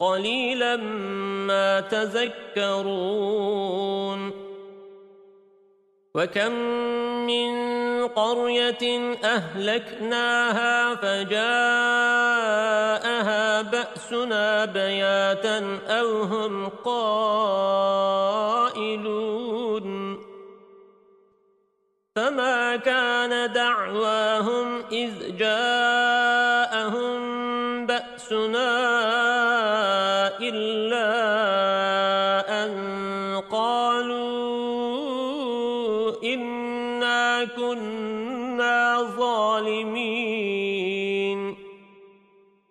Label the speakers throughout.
Speaker 1: قليلا ما تذكرون. وكم من قرية أهلكناها فجاءها بأسنا بياتا أو هم قائلون. فما كان دعواهم إذ جاءهم بأسنا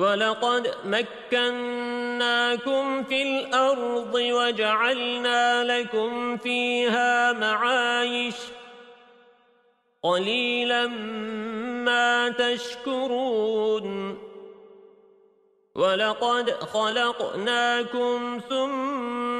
Speaker 1: ولقد مكناكم في الأرض وجعلنا لكم فيها معايش. قليلا ما تشكرون. ولقد خلقناكم ثم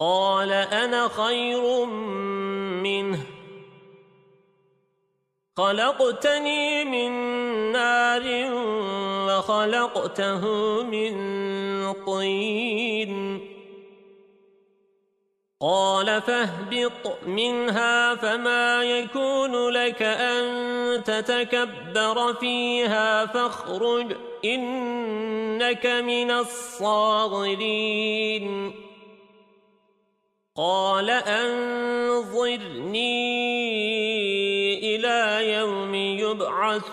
Speaker 1: قال أنا خير منه. خلقتني من نار وخلقته من طين. قال فاهبط منها فما يكون لك أن تتكبر فيها فاخرج إنك من الصاغرين. قال أنظرني إلى يوم يبعثون.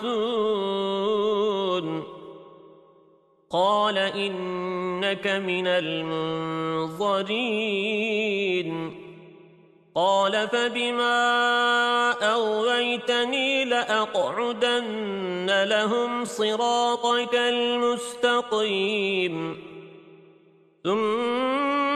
Speaker 1: قال إنك من المنظرين. قال فبما أغويتني لأقعدن لهم صراطك المستقيم. ثم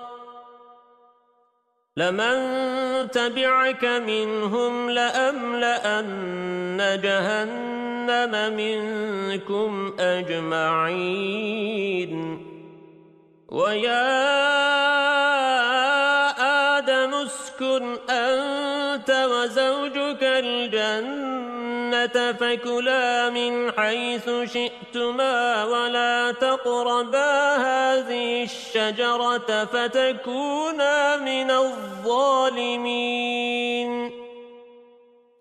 Speaker 1: لمن تبعك منهم لأملأن جهنم منكم أجمعين وَيَا آدَمُ اسْكُنْ أَنْتَ وَزَوْجُكَ الْجَنَّةَ فَكُلَا مِنْ حَيْثُ شِئْتُمَا وَلَا تَقْرَبَا هَذِهِ الشَّجَرَةَ فَتَكُونَا مِنَ الظَّالِمِينَ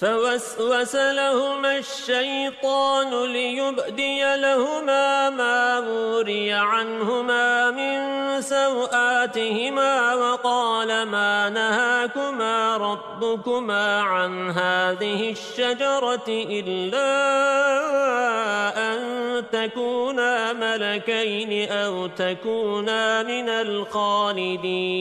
Speaker 1: فوسوس لهما الشيطان ليبدي لهما ما موري عنهما من سوآتهما وقال ما نهاكما ربكما عن هذه الشجرة إلا أن تكونا ملكين أو تكونا من الخالدين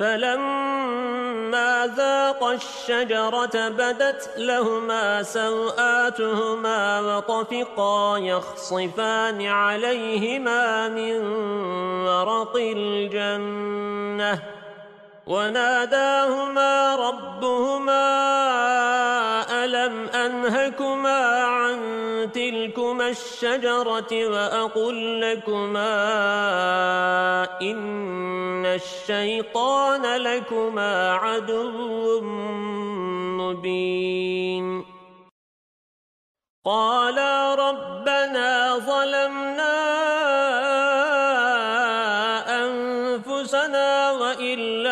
Speaker 1: فلما ذاق الشجرة بدت لهما سوآتهما وطفقا يخصفان عليهما من ورق الجنة وناداهما ربهما ألم أنهكما عن تلكما الشجرة وأقول لكما إن الشيطان لكما عدو مبين. قالا ربنا ظلمنا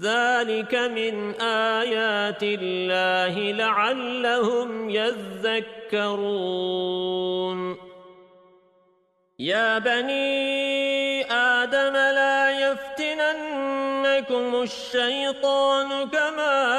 Speaker 1: ذلك من آيات الله لعلهم يذكرون. يا بني آدم لا يفتننكم الشيطان كما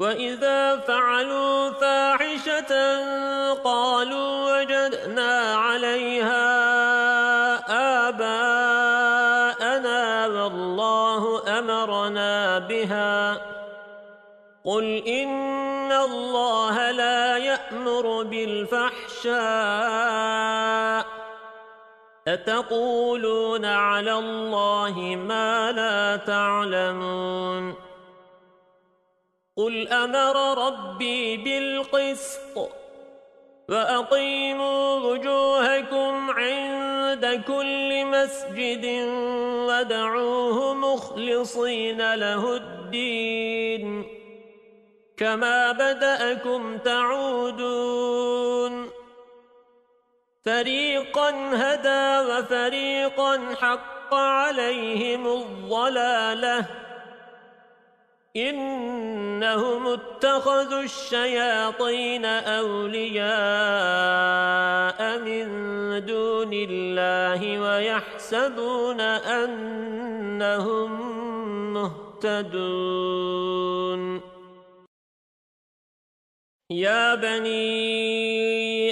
Speaker 1: وإذا فعلوا فاحشة قالوا وجدنا عليها آباءنا والله أمرنا بها قل إن الله لا يأمر بالفحشاء أتقولون على الله ما لا تعلمون قل أمر ربي بالقسط وأقيموا وجوهكم عند كل مسجد ودعوه مخلصين له الدين كما بدأكم تعودون فريقا هدى وفريقا حق عليهم الضلاله إنهم اتخذوا الشياطين أولياء من دون الله ويحسبون أنهم مهتدون. يا بني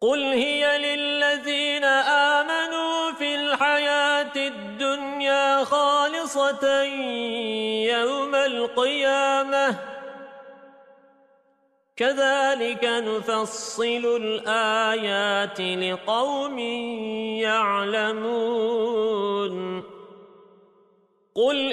Speaker 1: قل هي للذين آمنوا في الحياة الدنيا خالصة يوم القيامة كذلك نفصل الآيات لقوم يعلمون قل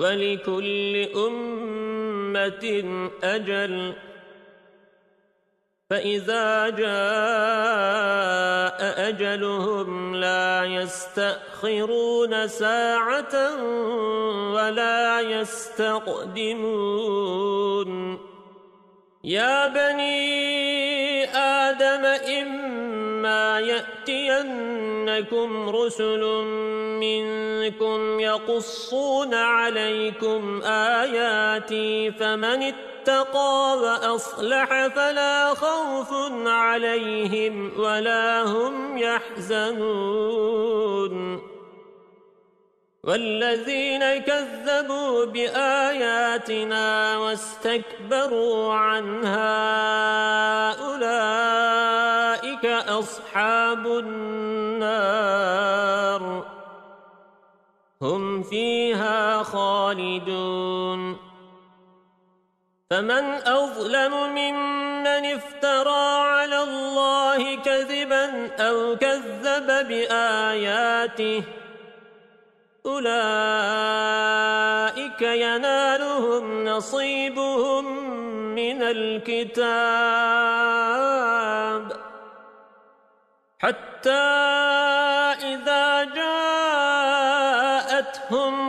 Speaker 1: ولكل أمة أجل. فإذا جاء أجلهم لا يستأخرون ساعة ولا يستقدمون. يا بني آدم إما يأتينكم رسل منكم يقصون عليكم آياتي فمن اتقى وأصلح فلا خوف عليهم ولا هم يحزنون والذين كذبوا بآياتنا واستكبروا عنها أولئك أصحاب النار. هم فيها خالدون. فمن أظلم ممن افترى على الله كذبا أو كذب بآياته أولئك ينالهم نصيبهم من الكتاب. حتى إذا جاءتهم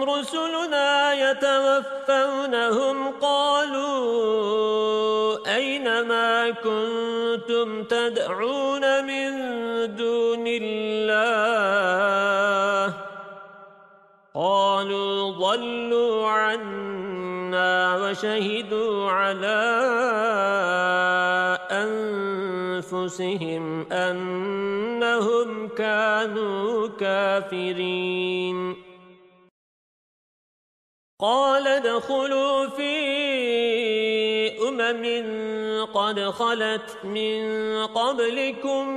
Speaker 1: رسلنا يتوفونهم كنتم تدعون من دون الله؟ قالوا ضلوا عنا وشهدوا على أنفسهم أنهم كانوا كافرين. قال ادخلوا في أمم قد خلت من قبلكم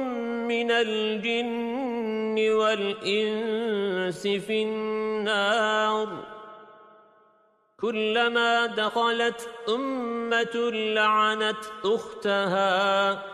Speaker 1: من الجن والإنس في النار. كلما دخلت أمة لعنت أختها.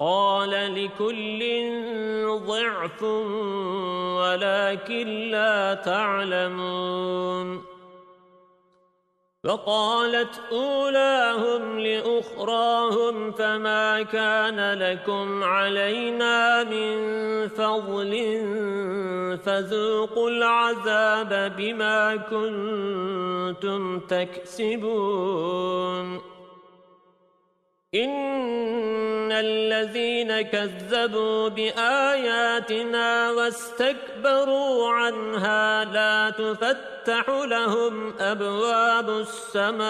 Speaker 1: قال لكل ضعف ولكن لا تعلمون. وقالت أولاهم لأخراهم فما كان لكم علينا من فضل فذوقوا العذاب بما كنتم تكسبون. إن الذين كذبوا بآياتنا واستكبروا عنها لا تفتح لهم أبواب السماء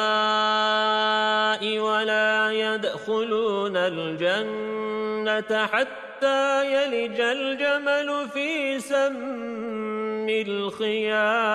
Speaker 1: ولا يدخلون الجنة حتى يلج الجمل في سم الخياط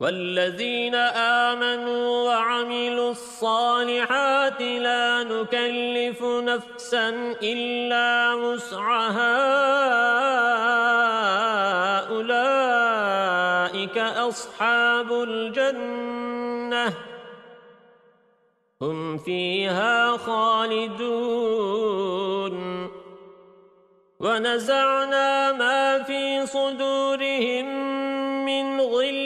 Speaker 1: والذين آمنوا وعملوا الصالحات لا نكلف نفسا إلا مسعها أولئك أصحاب الجنة. هم فيها خالدون. ونزعنا ما في صدورهم من غل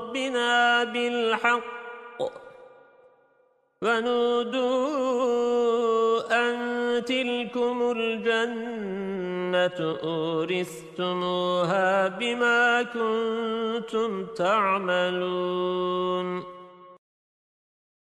Speaker 1: بالحق ونودوا أن تلكم الجنة أورثتموها بما كنتم تعملون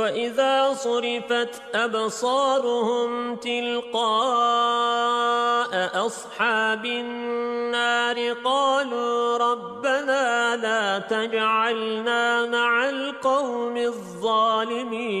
Speaker 1: وإذا صرفت أبصارهم تلقاء أصحاب النار قالوا ربنا لا تجعلنا مع القوم الظالمين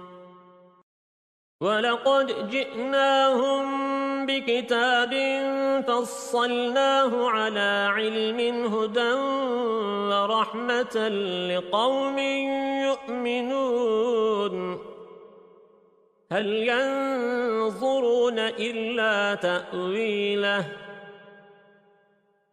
Speaker 1: ولقد جئناهم بكتاب فصلناه على علم هدى ورحمة لقوم يؤمنون. هل ينظرون إلا تأويله؟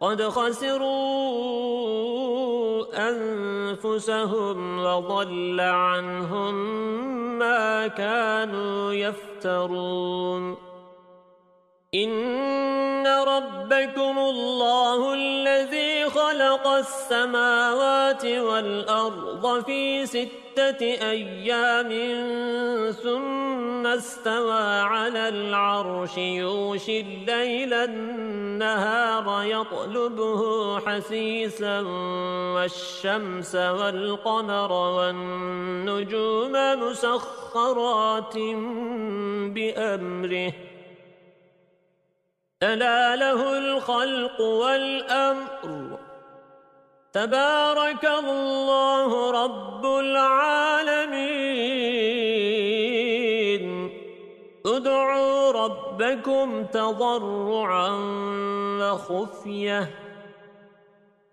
Speaker 1: قد خسروا أنفسهم وضل عنهم ما كانوا يفترون. إن ربكم الله الذي خلق السماوات والأرض في ستة أيام ثم استوى على العرش يوشي الليل النهار يطلبه حسيسا والشمس والقمر والنجوم مسخرات بأمره ألا له الخلق والأمر. تبارك الله رب العالمين. ادعوا ربكم تضرعا وخفية.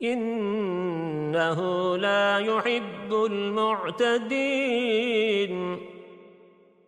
Speaker 1: إنه لا يحب المعتدين.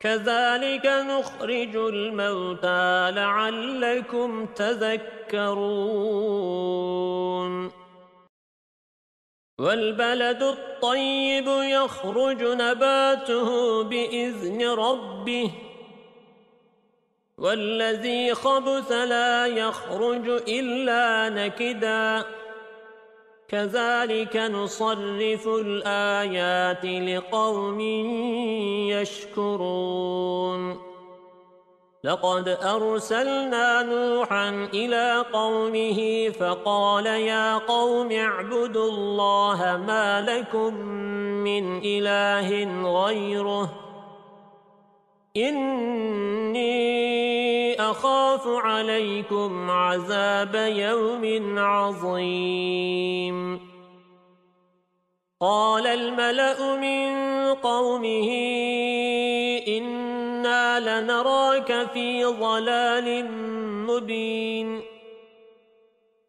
Speaker 1: كذلك نخرج الموتى لعلكم تذكرون. والبلد الطيب يخرج نباته بإذن ربه. والذي خبث لا يخرج إلا نكداً. كذلك نصرف الآيات لقوم يشكرون. لقد أرسلنا نوحا إلى قومه فقال يا قوم اعبدوا الله ما لكم من إله غيره. إني أخاف عليكم عذاب يوم عظيم. قال الملأ من قومه إنا لنراك في ضلال مبين.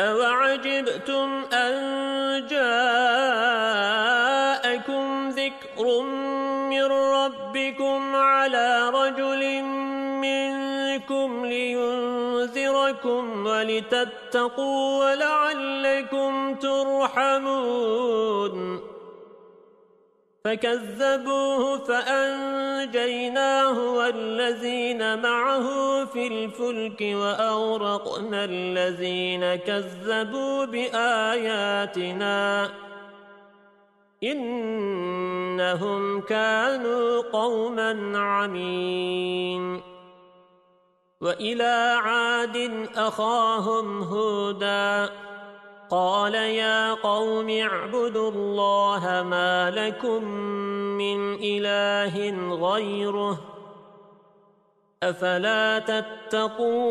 Speaker 1: أوعجبتم أن جاءكم ذكر من ربكم على رجل من ربكم لينذركم ولتتقوا ولعلكم ترحمون فكذبوه فأنجيناه والذين معه في الفلك وأورقنا الذين كذبوا بآياتنا إنهم كانوا قوما عمين وإلى عاد أخاهم هودا قال يا قوم اعبدوا الله ما لكم من إله غيره أفلا تتقون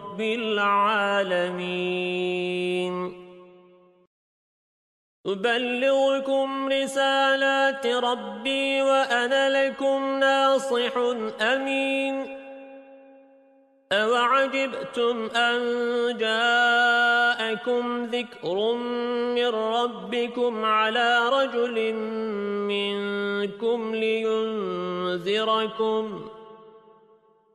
Speaker 1: العالمين. أبلغكم رسالات ربي وأنا لكم ناصح أمين. أوعجبتم أن جاءكم ذكر من ربكم على رجل منكم لينذركم؟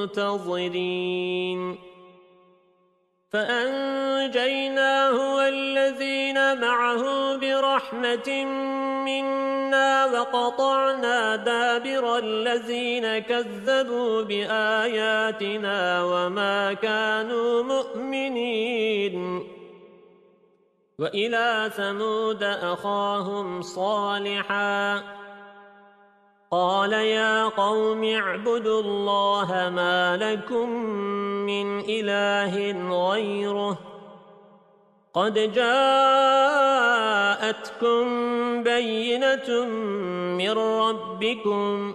Speaker 1: المنتظرين. فأنجيناه والذين معه برحمة منا وقطعنا دابر الذين كذبوا بآياتنا وما كانوا مؤمنين. وإلى ثمود أخاهم صالحا. قال يا قوم اعبدوا الله ما لكم من إله غيره قد جاءتكم بينة من ربكم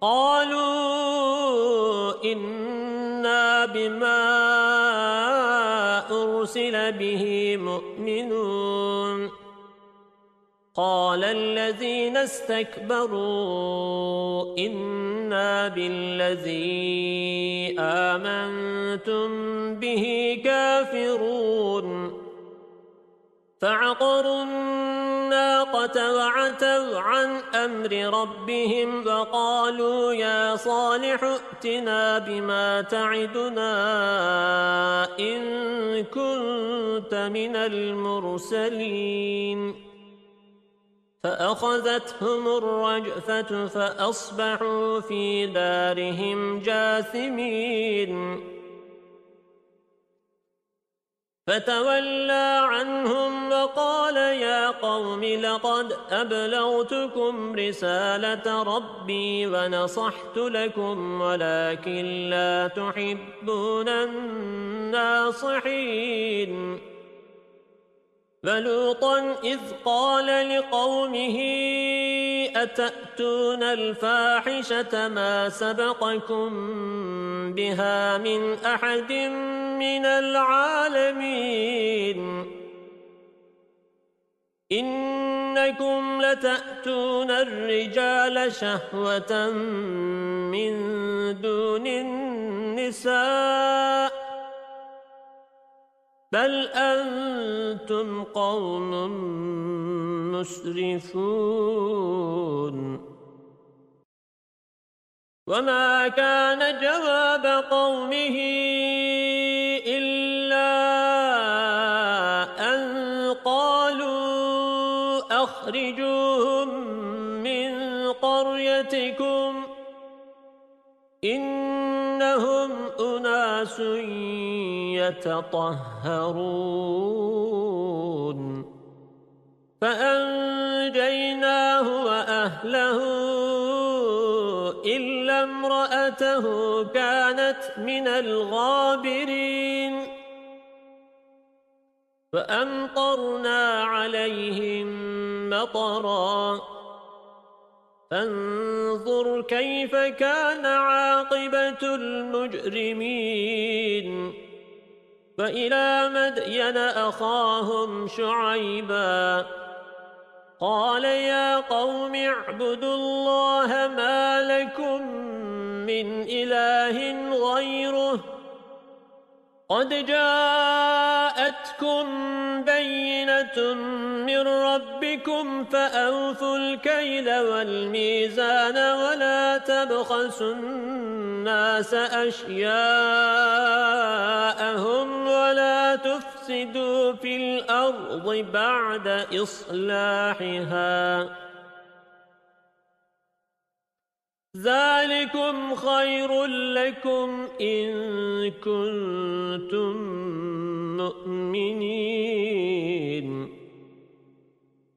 Speaker 1: قالوا إنا بما أرسل به مؤمنون. قال الذين استكبروا إنا بالذي آمنتم به كافرون. فعقروا الناقة وعتوا عن أمر ربهم وقالوا يا صالح ائتنا بما تعدنا إن كنت من المرسلين. فأخذتهم الرجفة فأصبحوا في دارهم جاثمين. فتولى عنهم وقال يا قوم لقد أبلغتكم رسالة ربي ونصحت لكم ولكن لا تحبون الناصحين. فلوطا إذ قال لقومه أتأتون الفاحشة ما سبقكم بها من أحد من العالمين. إنكم لتأتون الرجال شهوة من دون النساء. بل أنتم قوم مسرفون. وما كان جواب قومه إلا أن قالوا أخرجوهم من قريتكم إنهم أناس يتطهرون فأنجيناه وأهله امرأته كانت من الغابرين. فأمطرنا عليهم مطرًا. فانظر كيف كان عاقبة المجرمين. وإلى مدين أخاهم شعيبا. قال يا قوم اعبدوا الله ما لكم من إله غيره. قد جاءتكم بينة من ربكم فأوفوا الكيل والميزان ولا تبخسوا الناس أشياءهم ولا تفسدوا في الأرض بعد إصلاحها. ذلكم خير لكم إن كنتم مؤمنين.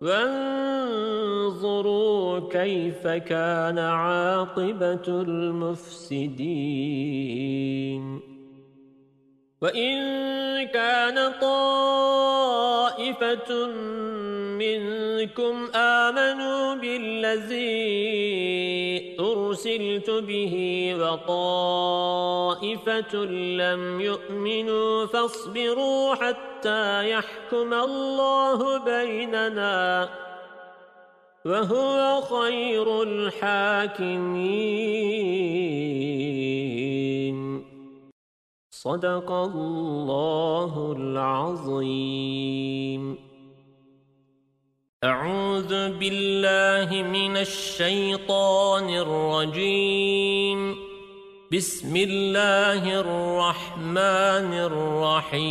Speaker 1: وانظروا كيف كان عاقبة المفسدين. وإن كان طائفة منكم آمنوا بالذي أرسلت به وطائفة لم يؤمنوا فاصبروا حتى يحكم الله بيننا وهو خير الحاكمين صدق الله العظيم. أعوذ بالله من الشيطان الرجيم. بسم الله الرحمن الرحيم.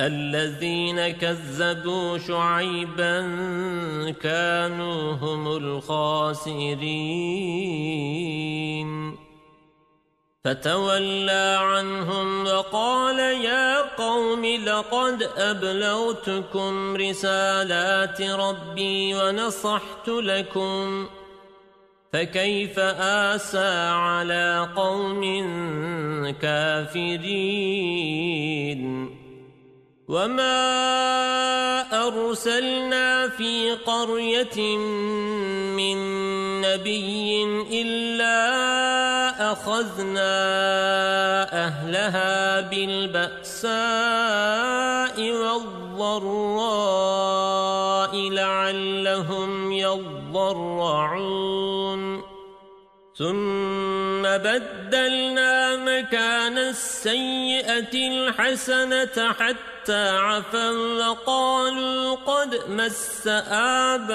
Speaker 1: الذين كذبوا شعيبا كانوا هم الخاسرين. فتولى عنهم وقال يا قوم لقد أبلغتكم رسالات ربي ونصحت لكم فكيف آسى على قوم كافرين؟ وما أرسلنا في قرية من نبي إلا أخذنا أهلها بالبأساء والضراء لعلهم يضرعون ثم بدلنا مكان السيئة الحسنة حتى عفا وقالوا قد مس آباءنا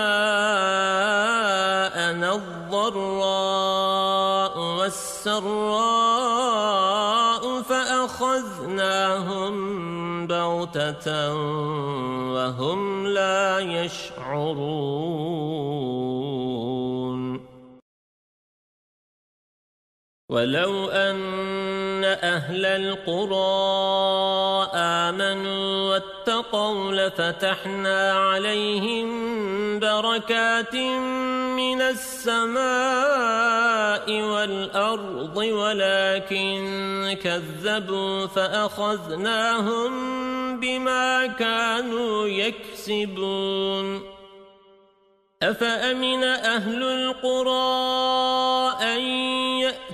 Speaker 1: الضراء والسراء فأخذناهم بغتة وهم لا يشعرون ولو أن أهل القرى آمنوا واتقوا لفتحنا عليهم بركات من السماء والأرض ولكن كذبوا فأخذناهم بما كانوا يكسبون. أفأمن أهل القرى أن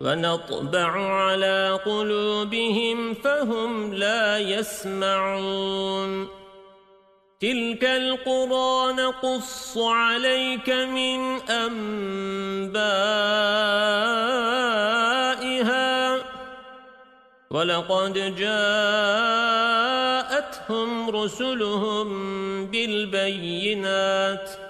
Speaker 1: ونطبع على قلوبهم فهم لا يسمعون. تلك القرى نقص عليك من أنبائها. ولقد جاءتهم رسلهم بالبينات.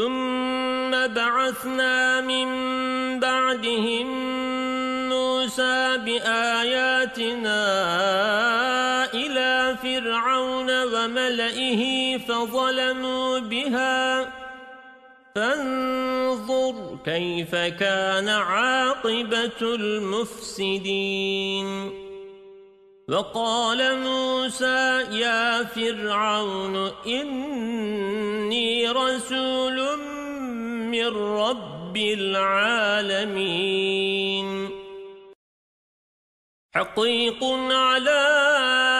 Speaker 1: ثم بعثنا من بعدهم موسى بآياتنا إلى فرعون وملئه فظلموا بها فانظر كيف كان عاقبة المفسدين وقال موسى يا فرعون إني رسول من رب العالمين. حقيق على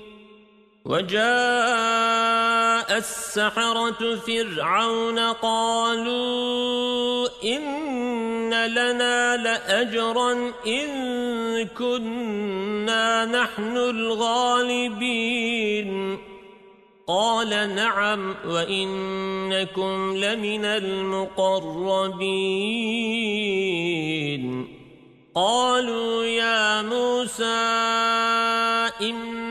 Speaker 1: وجاء السحرة فرعون قالوا إن لنا لأجرا إن كنا نحن الغالبين. قال نعم وإنكم لمن المقربين. قالوا يا موسى إما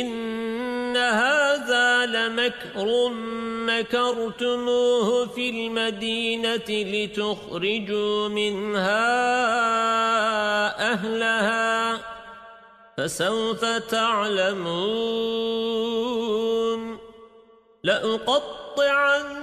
Speaker 1: إن هذا لمكر مكرتموه في المدينة لتخرجوا منها أهلها فسوف تعلمون. لأقطعن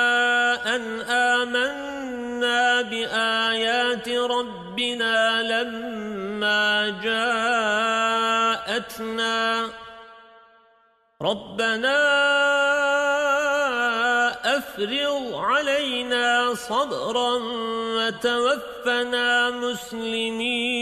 Speaker 1: ربنا لما جاءتنا ربنا أفرغ علينا صبرا وتوفنا مسلمين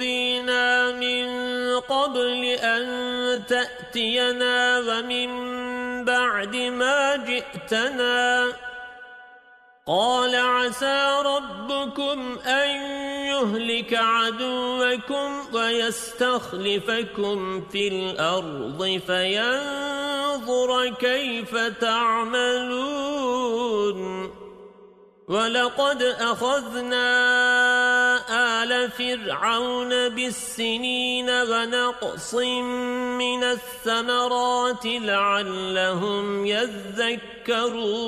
Speaker 1: تأتينا ومن بعد ما جئتنا. قال عسى ربكم أن يهلك عدوكم ويستخلفكم في الأرض فينظر كيف تعملون. ولقد أخذنا آل فرعون بالسنين ونقص من الثمرات لعلهم يذكرون.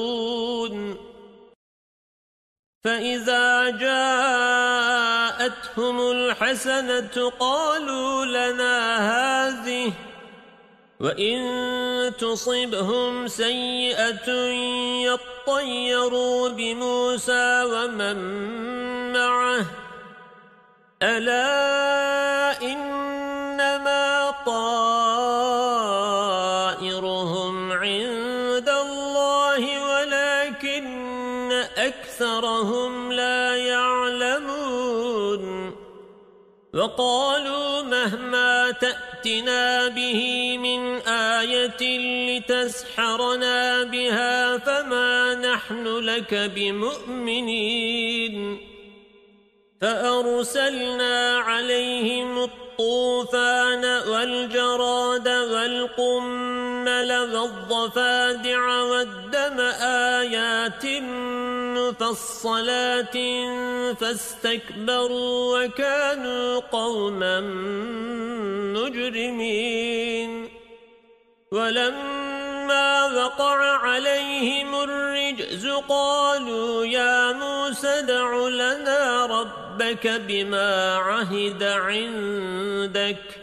Speaker 1: فإذا جاءتهم الحسنة قالوا لنا هذه وإن تصبهم سيئة يطيروا بموسى ومن معه ألا إنما طائرهم عند الله ولكن أكثرهم لا يعلمون وقالوا مهما تأتنا به من آية لتسحرنا بها فما نحن لك بمؤمنين فأرسلنا عليهم الطوفان والجراد والقمل والضفادع والدم آيات مفصلات فاستكبروا وكانوا قوما مجرمين. ولما وقع عليهم الرجز قالوا يا موسى دع لنا ربك بما عهد عندك.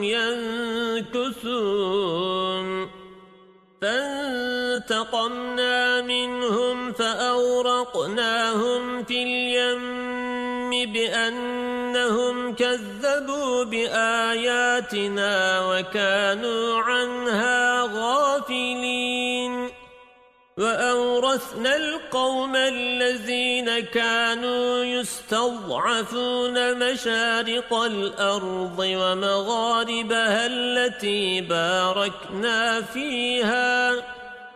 Speaker 1: فانتقمنا منهم فأورقناهم في اليم بأنهم كذبوا بآياتنا وكانوا عنها غافلين. وأورثنا القوم الذين كانوا يستضعفون مشارق الأرض ومغاربها التي باركنا فيها.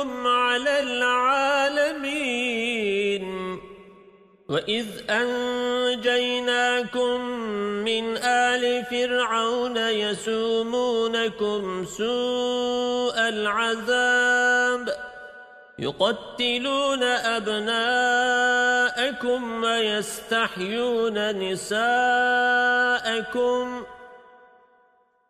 Speaker 1: فضلكم على العالمين. وَإِذْ أَنْجَيْنَاكُمْ مِنْ آلِ فِرْعَوْنَ يَسُومُونَكُمْ سُوءَ الْعَذَابِ. يُقَتِّلُونَ أَبْنَاءَكُمْ وَيَسْتَحْيُونَ نِسَاءَكُمْ.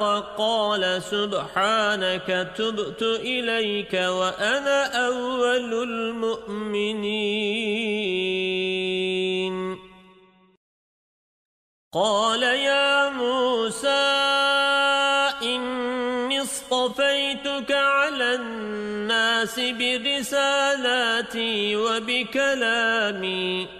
Speaker 1: أفاق قال سبحانك تبت إليك وأنا أول المؤمنين. قال يا موسى إني اصطفيتك على الناس برسالاتي وبكلامي.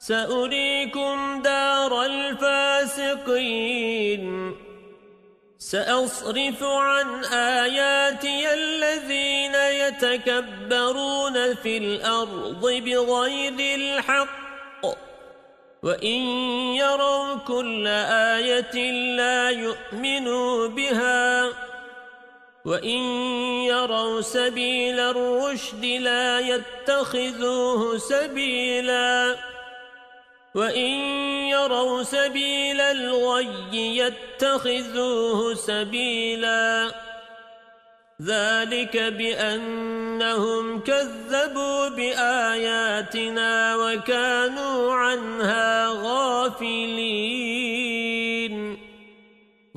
Speaker 1: سأريكم دار الفاسقين. سأصرف عن آياتي الذين يتكبرون في الأرض بغير الحق. وَإِن يَرَوْا كُلَّ آيَةٍ لَّا يُؤْمِنُوا بِهَا. وَإِن يَرَوْا سَبِيلَ الرُّشْدِ لَا يَتَّخِذُوهُ سَبِيلًا. وَإِن يَرَوْا سَبِيلَ الْغَيِّ يَتَّخِذُوهُ سَبِيلًا ذَلِكَ بِأَنَّهُمْ كَذَّبُوا بِآيَاتِنَا وَكَانُوا عَنْهَا غَافِلِينَ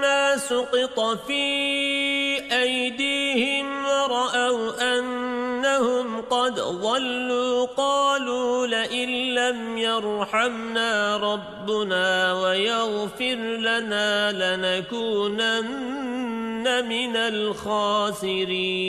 Speaker 1: ما سقط في أيديهم ورأوا أنهم قد ضلوا قالوا لئن لم يرحمنا ربنا ويغفر لنا لنكونن من الخاسرين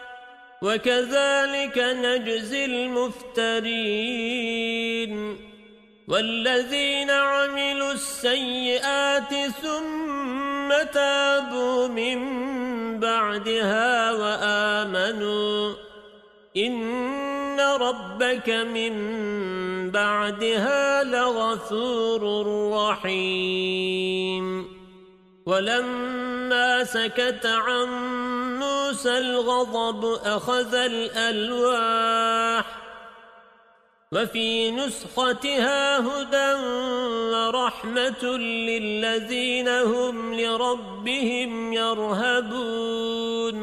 Speaker 1: وكذلك نجزي المفترين والذين عملوا السيئات ثم تابوا من بعدها وآمنوا. إن ربك من بعدها لغفور رحيم. ولما سكت عن موسى الغضب أخذ الألواح وفي نسختها هدى ورحمة للذين هم لربهم يرهبون.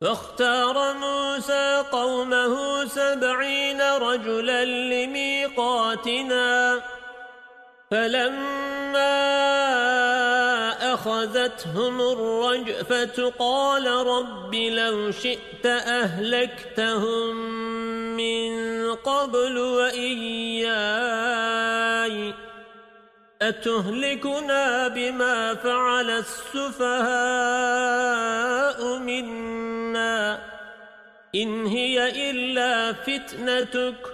Speaker 1: فاختار موسى قومه سبعين رجلا لميقاتنا فلما أخذتهم الرجفة قال رب لو شئت أهلكتهم من قبل وإياي. أتهلكنا بما فعل السفهاء منا إن هي إلا فتنتك.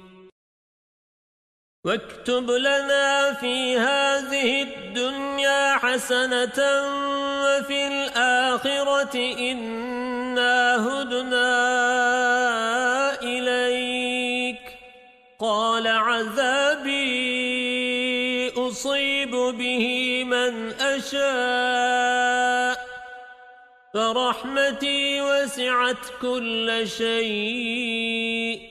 Speaker 1: واكتب لنا في هذه الدنيا حسنة وفي الآخرة إنا هدنا إليك. قال عذابي أصيب به من أشاء. فرحمتي وسعت كل شيء.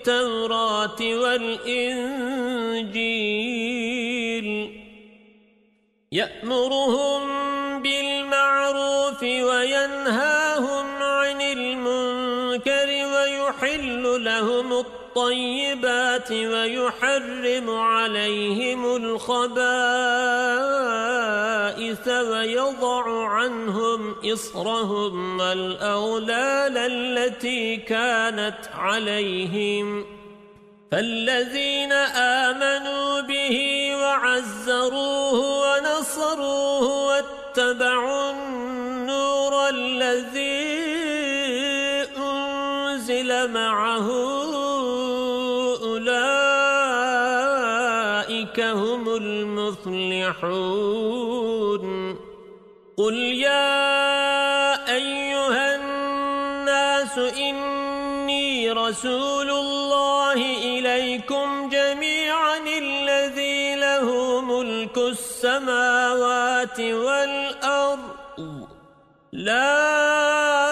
Speaker 1: التوراة والإنجيل. يأمرهم بالمعروف وينهاهم عن المنكر ويحل لهم الطيبات ويحرم عليهم الخبائث. ويضع عنهم إصرهم والأولال التي كانت عليهم. فالذين آمنوا به وعزروه ونصروه واتبعوا النور الذي أنزل معه يفلحون قل يا أيها الناس إني رسول الله إليكم جميعا الذي له ملك السماوات والأرض. لا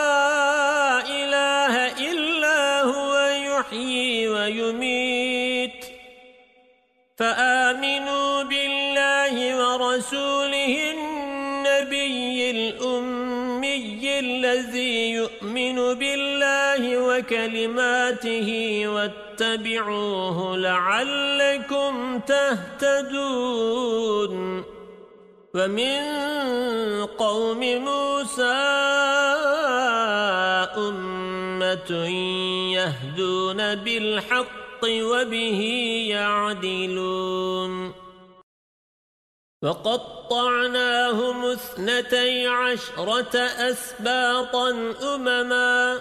Speaker 1: وكلماته واتبعوه لعلكم تهتدون. ومن قوم موسى أمة يهدون بالحق وبه يعدلون. وقطعناهم اثنتي عشرة أسباطا أمما.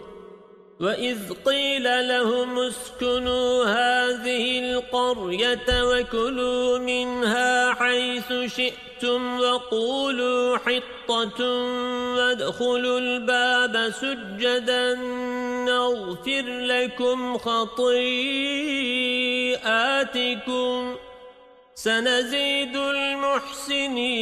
Speaker 1: وإذ قيل لهم اسكنوا هذه القرية وكلوا منها حيث شئتم وقولوا حطة وادخلوا الباب سجدا نغفر لكم خطيئاتكم سنزيد المحسنين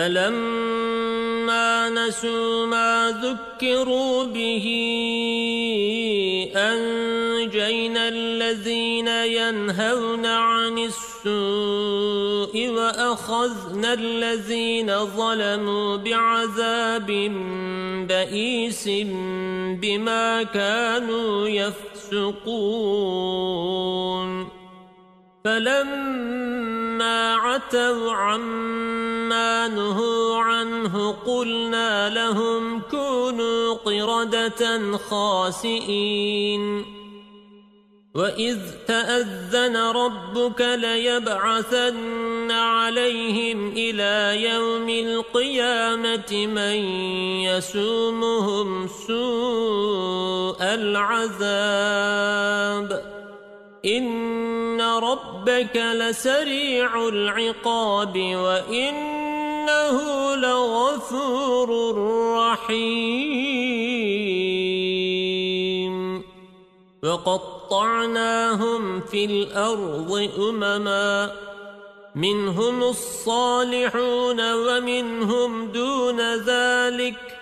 Speaker 1: فلما نسوا ما ذكروا به أنجينا الذين ينهون عن السوء وأخذنا الذين ظلموا بعذاب بئيس بما كانوا يفسقون. فلما عتوا عما نهوا عنه قلنا لهم كونوا قردة خاسئين. وإذ تأذن ربك ليبعثن عليهم إلى يوم القيامة من يسومهم سوء العذاب. إن ربك لسريع العقاب وإنه لغفور رحيم وقطعناهم في الأرض أمما منهم الصالحون ومنهم دون ذلك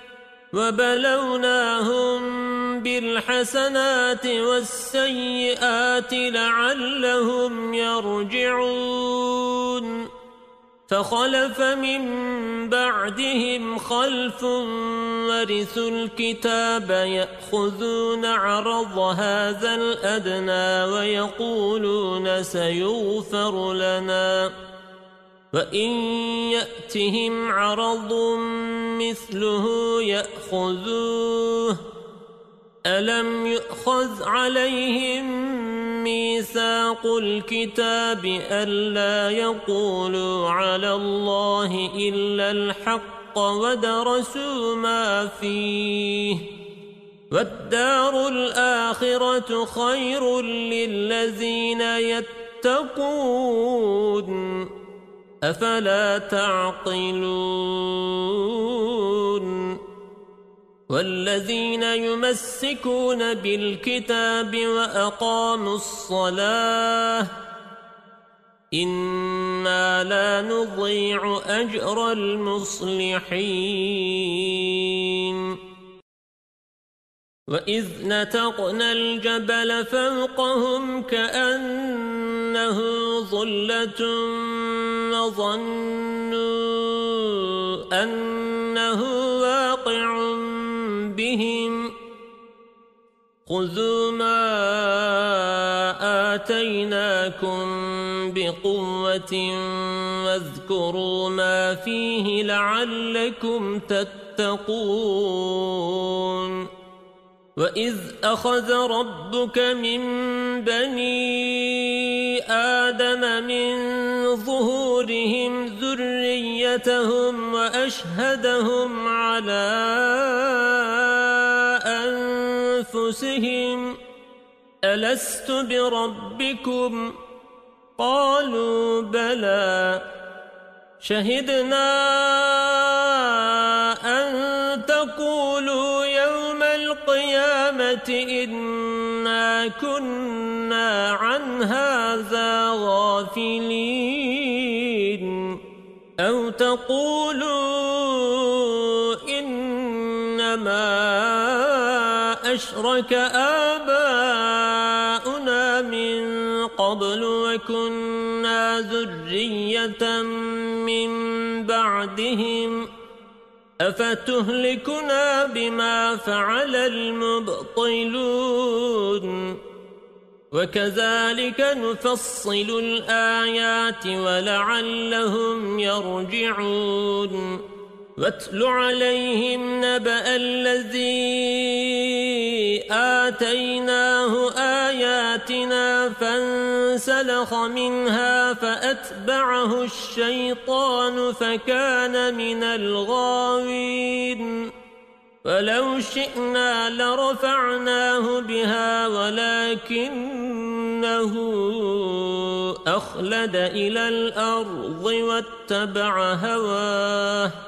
Speaker 1: وبلوناهم بالحسنات والسيئات لعلهم يرجعون. فخلف من بعدهم خلف ورثوا الكتاب يأخذون عرض هذا الأدنى ويقولون سيغفر لنا. وَإِن يَأْتِهِمْ عَرَضٌ مِثْلُهُ يَأْخُذُوهُ أَلَمْ يُؤْخَذْ عَلَيْهِمْ مِيثَاقُ الْكِتَابِ أَلَّا يَقُولُوا عَلَى اللَّهِ إِلَّا الْحَقَّ وَدَرَسُوا مَا فِيهِ وَالدَّارُ الْآخِرَةُ خَيْرٌ لِلَّذِينَ يَتَّقُونَ أفلا تعقلون والذين يمسكون بالكتاب وأقاموا الصلاة إنا لا نضيع أجر المصلحين وإذ نتقنا الجبل فوقهم كأنه ظلة وظنوا أنه واقع بهم خذوا ما آتيناكم بقوة واذكروا ما فيه لعلكم تتقون وَإِذْ أَخَذَ رَبُّكَ مِنْ بَنِي آدَمَ مِنْ ظُهُورِهِمْ ذُرِّيَّتَهُمْ وَأَشْهَدَهُمْ عَلَى أَنفُسِهِمْ أَلَسْتُ بِرَبِّكُمْ قَالُوا بَلَى شَهِدْنَا أَن كنا عن هذا غافلين. أو تقولوا إنما أشرك آباؤنا من قبل وكنا ذرية من بعدهم. أفتهلكنا بما فعل المبطلون وكذلك نفصل الآيات ولعلهم يرجعون واتل عليهم نبأ الذي آتيناه آياتنا فانسلخ منها فأتبعه الشيطان فكان من الغاوين. ولو شئنا لرفعناه بها ولكنه أخلد إلى الأرض واتبع هواه.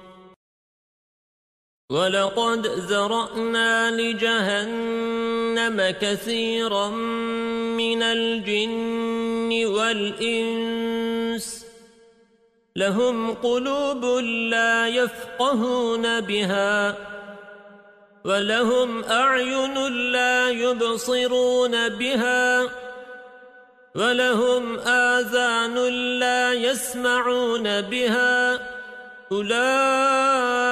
Speaker 1: ولقد زرأنا لجهنم كثيرا من الجن والإنس لهم قلوب لا يفقهون بها ولهم أعين لا يبصرون بها ولهم آذان لا يسمعون بها أولئك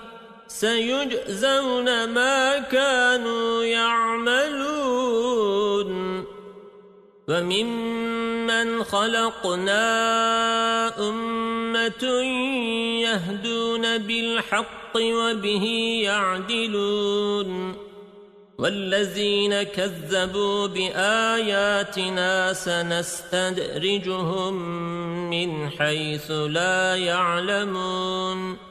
Speaker 1: سيجزون ما كانوا يعملون. وممن خلقنا أمة يهدون بالحق وبه يعدلون. والذين كذبوا بآياتنا سنستدرجهم من حيث لا يعلمون.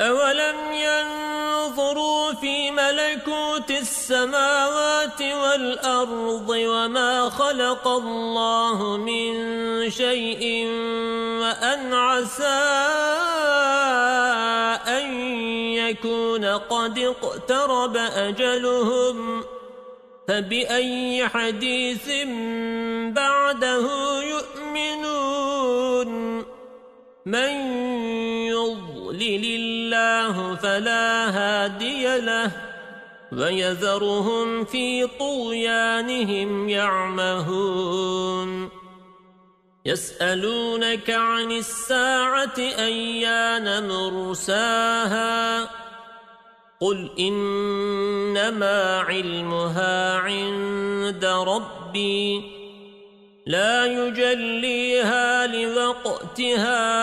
Speaker 1: أولم ينظروا في ملكوت السماوات والأرض وما خلق الله من شيء وأن عسى أن يكون قد اقترب أجلهم فبأي حديث بعده يؤمنون من يضلل الله فلا هادي له. ويذرهم في طغيانهم يعمهون. يسألونك عن الساعة أيان مرساها. قل إنما علمها عند ربي. لا يجليها لوقتها.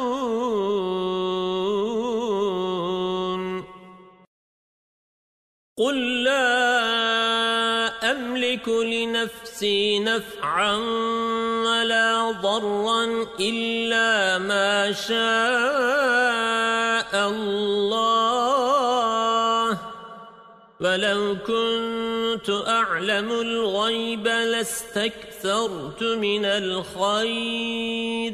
Speaker 1: قل لا أملك لنفسي نفعا ولا ضرا إلا ما شاء الله ولو كنت أعلم الغيب لاستكثرت من الخير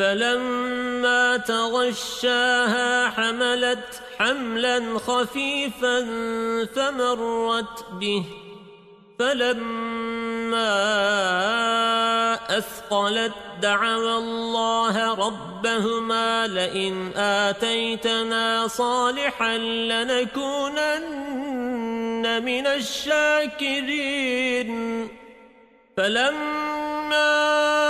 Speaker 1: فلما تغشاها حملت حملا خفيفا فمرت به. فلما أثقلت دعوى الله ربهما لئن آتيتنا صالحا لنكونن من الشاكرين. فلما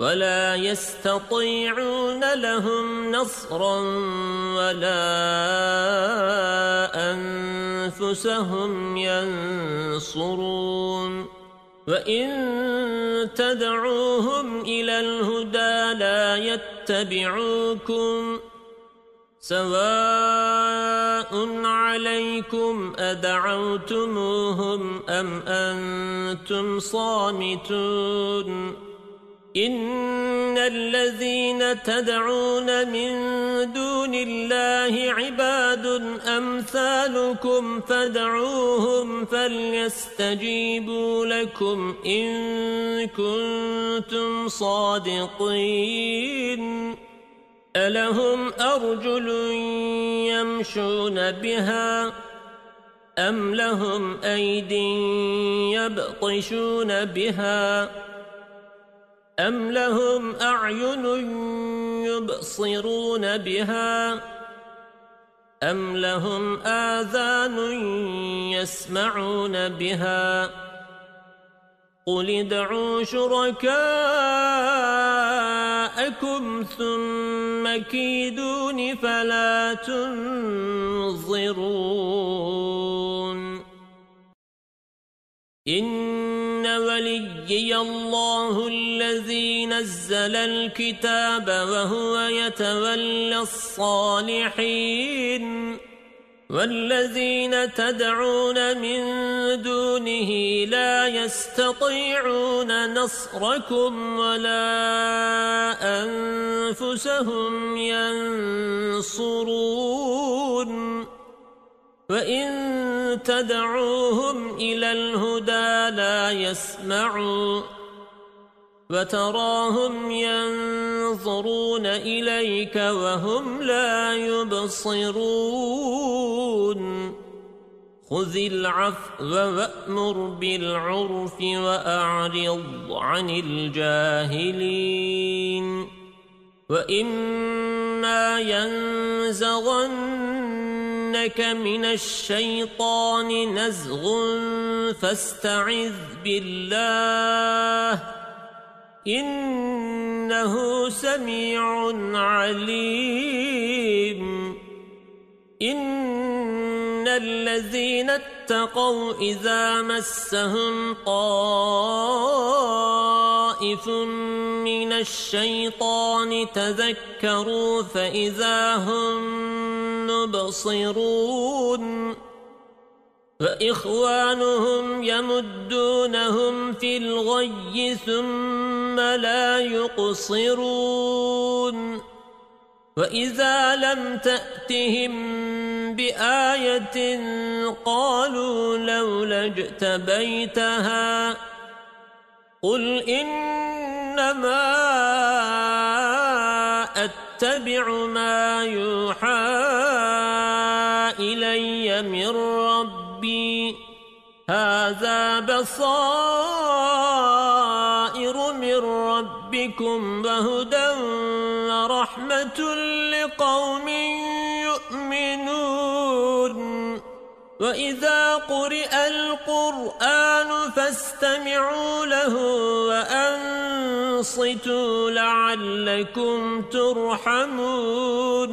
Speaker 1: ولا يستطيعون لهم نصرا ولا أنفسهم ينصرون. وإن تدعوهم إلى الهدى لا يتبعوكم. سواء عليكم أدعوتموهم أم أنتم صامتون. إن الذين تدعون من دون الله عباد أمثالكم فدعوهم فليستجيبوا لكم إن كنتم صادقين ألهم أرجل يمشون بها أم لهم أيد يبطشون بها أم لهم أعين يبصرون بها أم لهم آذان يسمعون بها قل ادعوا شركاءكم ثم كيدون فلا تنظرون إن وليي الله الذي نزل الكتاب وهو يتولى الصالحين والذين تدعون من دونه لا يستطيعون نصركم ولا أنفسهم ينصرون وإن تدعوهم إلى الهدى لا يسمعوا وتراهم ينظرون إليك وهم لا يبصرون خذ العفو وأمر بالعرف وأعرض عن الجاهلين وإما ينزغنك من الشيطان نزغ فاستعذ بالله إنه سميع عليم إن الذين اتقوا إذا مسهم طائف من الشيطان تذكروا فإذا هم مبصرون فإخوانهم يمدونهم في الغي ثم لا يقصرون وإذا لم تأتهم بآية قالوا لولا اجتبيتها قل إنما أتبع ما يوحى إلي من ربي هذا بصائر من ربكم وهدى ورحمة لقوم يؤمنون. وإذا قرئ القرآن فاستمعوا له وأنصتوا لعلكم ترحمون.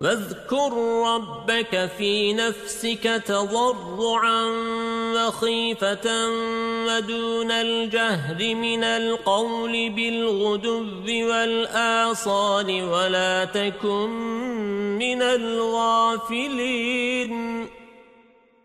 Speaker 1: واذكر ربك في نفسك تضرعا وخيفة ودون الجهد من القول بالغدو والآصال ولا تكن من الغافلين